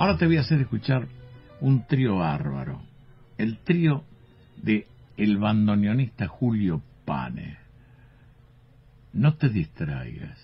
Ahora te voy a hacer escuchar un trío bárbaro. El trío de el bandoneonista Julio Pane. No te distraigas.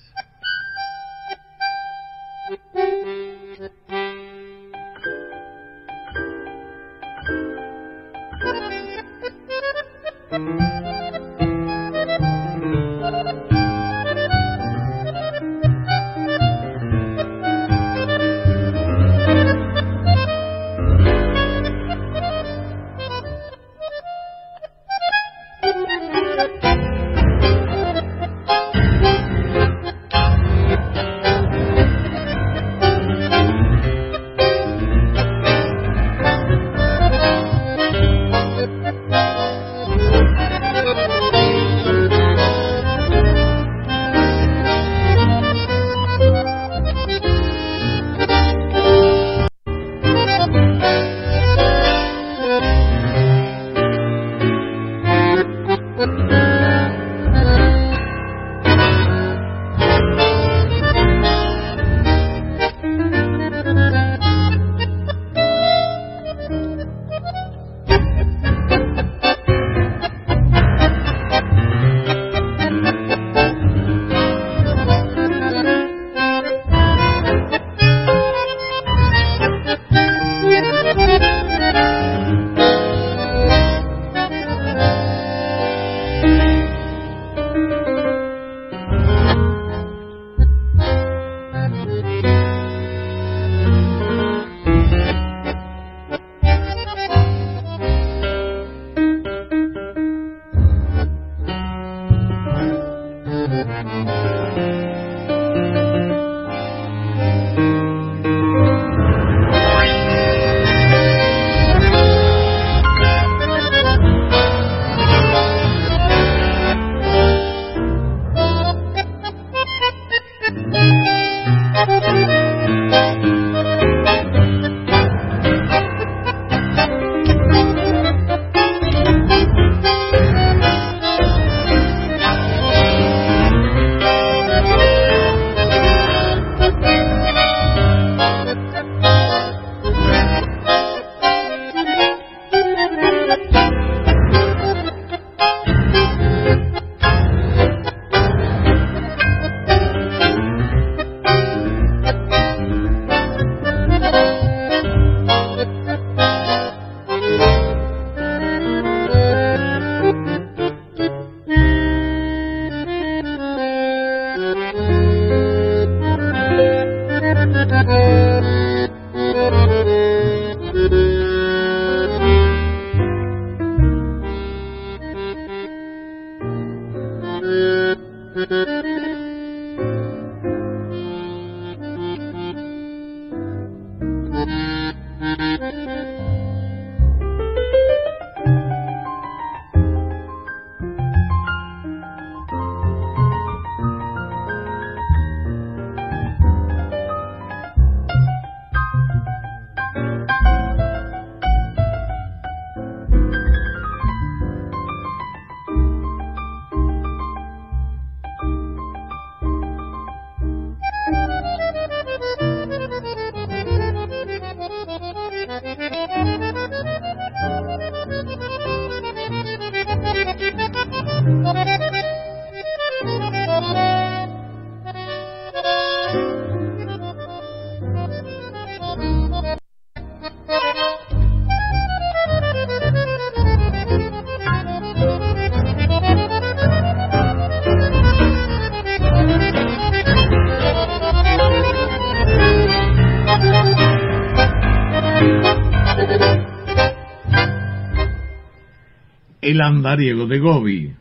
El andariego de Gobi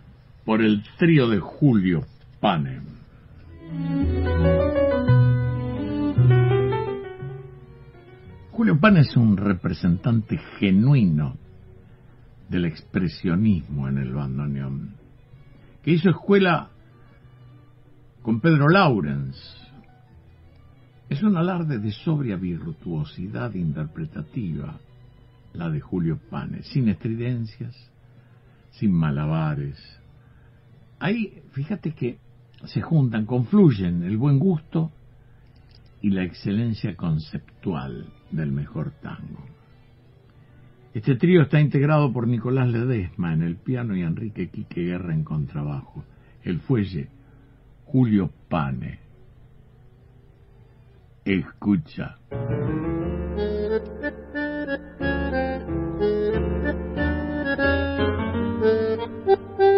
por el trío de Julio Pane. Julio Pane es un representante genuino del expresionismo en el bandoneón, que hizo escuela con Pedro Laurens. Es un alarde de sobria virtuosidad interpretativa, la de Julio Pane, sin estridencias, sin malabares. Ahí, fíjate que se juntan, confluyen el buen gusto y la excelencia conceptual del mejor tango. Este trío está integrado por Nicolás Ledesma en el piano y Enrique Quique Guerra en contrabajo, el fuelle Julio Pane. Escucha. Mm-hmm.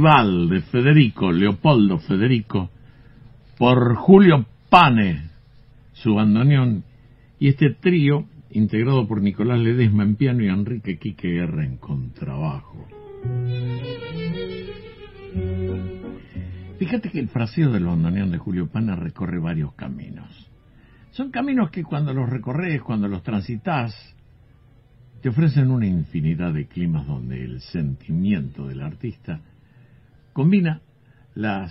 De Federico, Leopoldo Federico, por Julio Pane, su bandoneón, y este trío integrado por Nicolás Ledesma en piano y Enrique Quique Guerra en contrabajo. Fíjate que el fraseo del bandoneón de Julio Pane recorre varios caminos. Son caminos que cuando los recorres, cuando los transitas, te ofrecen una infinidad de climas donde el sentimiento del artista combina las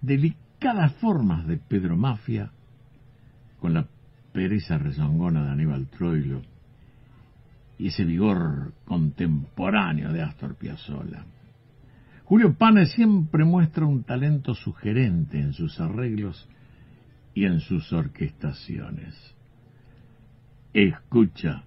delicadas formas de Pedro Mafia con la pereza rezongona de Aníbal Troilo y ese vigor contemporáneo de Astor Piazzolla. Julio Pane siempre muestra un talento sugerente en sus arreglos y en sus orquestaciones. Escucha.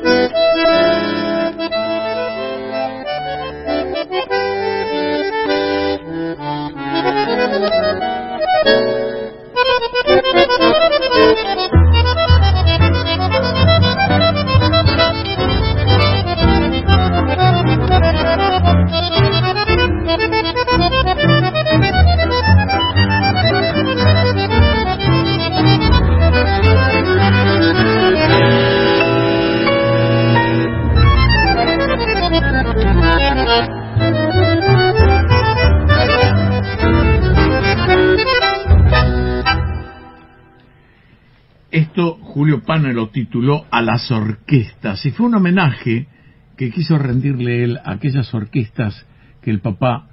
Música Pane lo tituló A las orquestas y fue un homenaje que quiso rendirle él a aquellas orquestas que el papá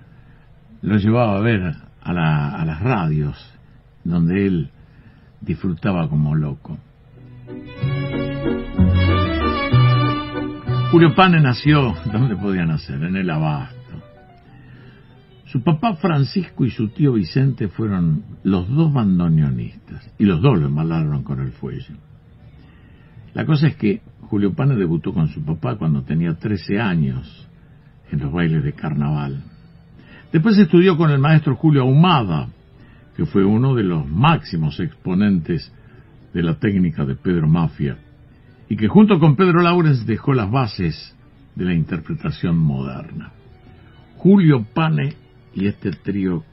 lo llevaba a ver a, a las radios, donde él disfrutaba como loco. Julio Pane nació, ¿dónde podía nacer? En el Abasto. Su papá Francisco y su tío Vicente fueron los dos bandoneonistas, y los dos lo embalaron con el fuelle. La cosa es que Julio Pane debutó con su papá cuando tenía 13 años en los bailes de carnaval. Después estudió con el maestro Julio Ahumada, que fue uno de los máximos exponentes de la técnica de Pedro Mafia, y que junto con Pedro Laurens dejó las bases de la interpretación moderna. Julio Pane y este trío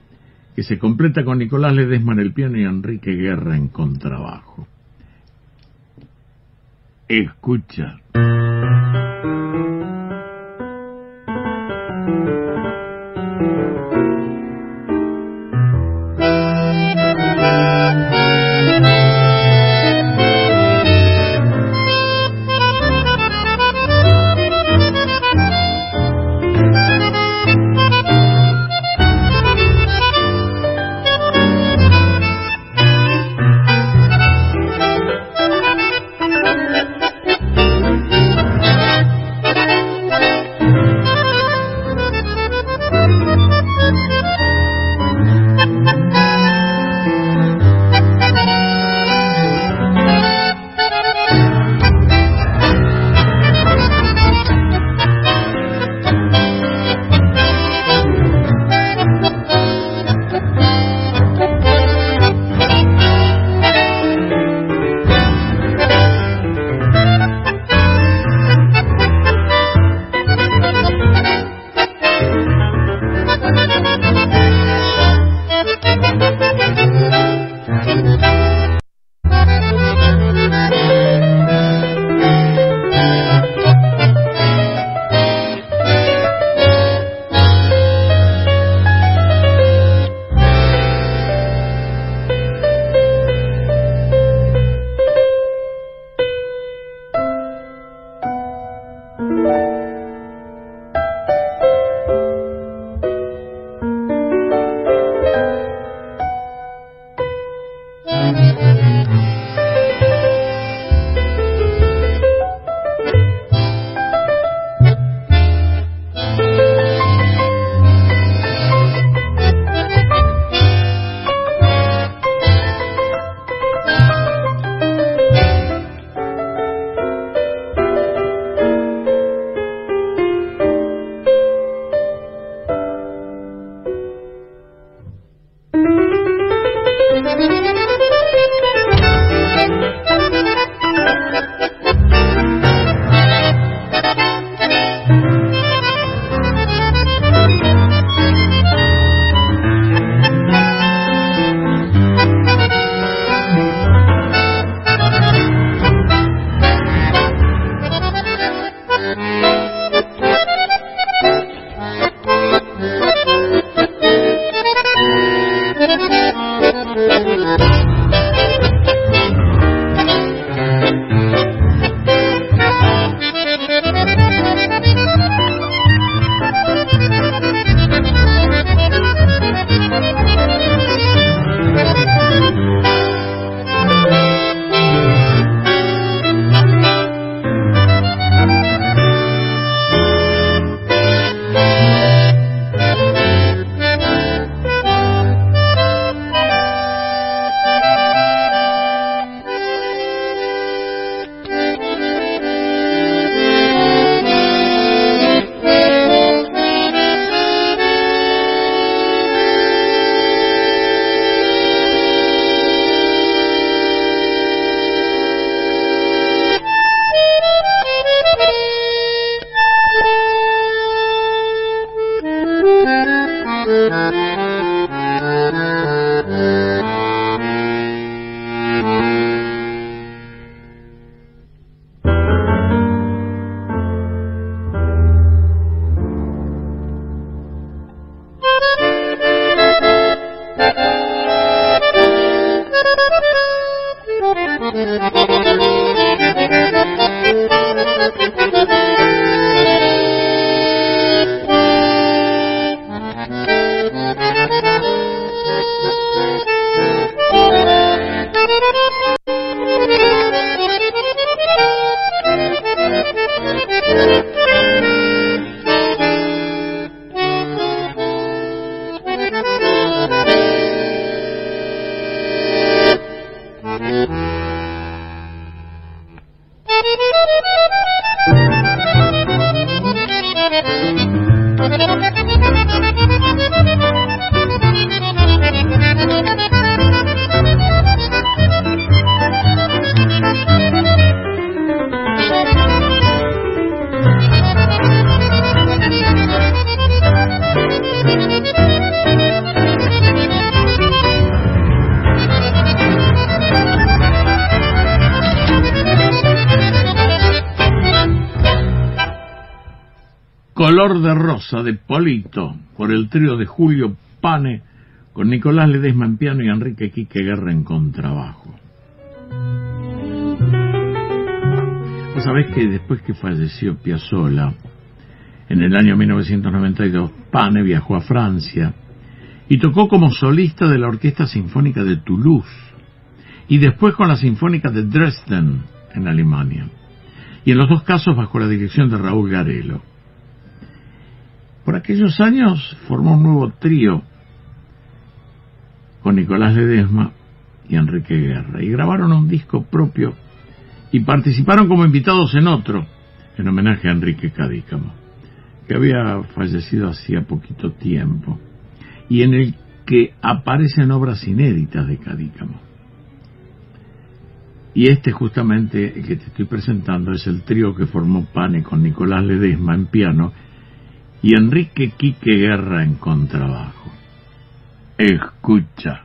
que se completa con Nicolás Ledesma en el piano y Enrique Guerra en contrabajo. Escucha. De Polito por el trío de Julio Pane con Nicolás Ledesma en piano y Enrique Quique Guerra en contrabajo. Vos sabés que después que falleció Piazzolla, en el año 1992, Pane viajó a Francia y tocó como solista de la Orquesta Sinfónica de Toulouse y después con la Sinfónica de Dresden en Alemania. Y en los dos casos bajo la dirección de Raúl Garelo. Por aquellos años formó un nuevo trío con Nicolás Ledesma y Enrique Guerra y grabaron un disco propio y participaron como invitados en otro en homenaje a Enrique Cadícamo que había fallecido hacía poquito tiempo y en el que aparecen obras inéditas de Cadícamo. Y este justamente el que te estoy presentando es el trío que formó Pane con Nicolás Ledesma en piano y Enrique Quique Guerra en contrabajo. Escucha.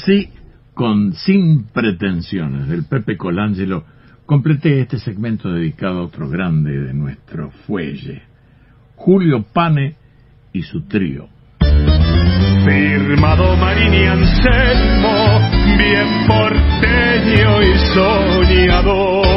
Así, con Sin Pretensiones del Pepe Colangelo, completé este segmento dedicado a otro grande de nuestro fuelle, Julio Pane y su trío. Firmado Marini Anselmo, bien porteño y soñador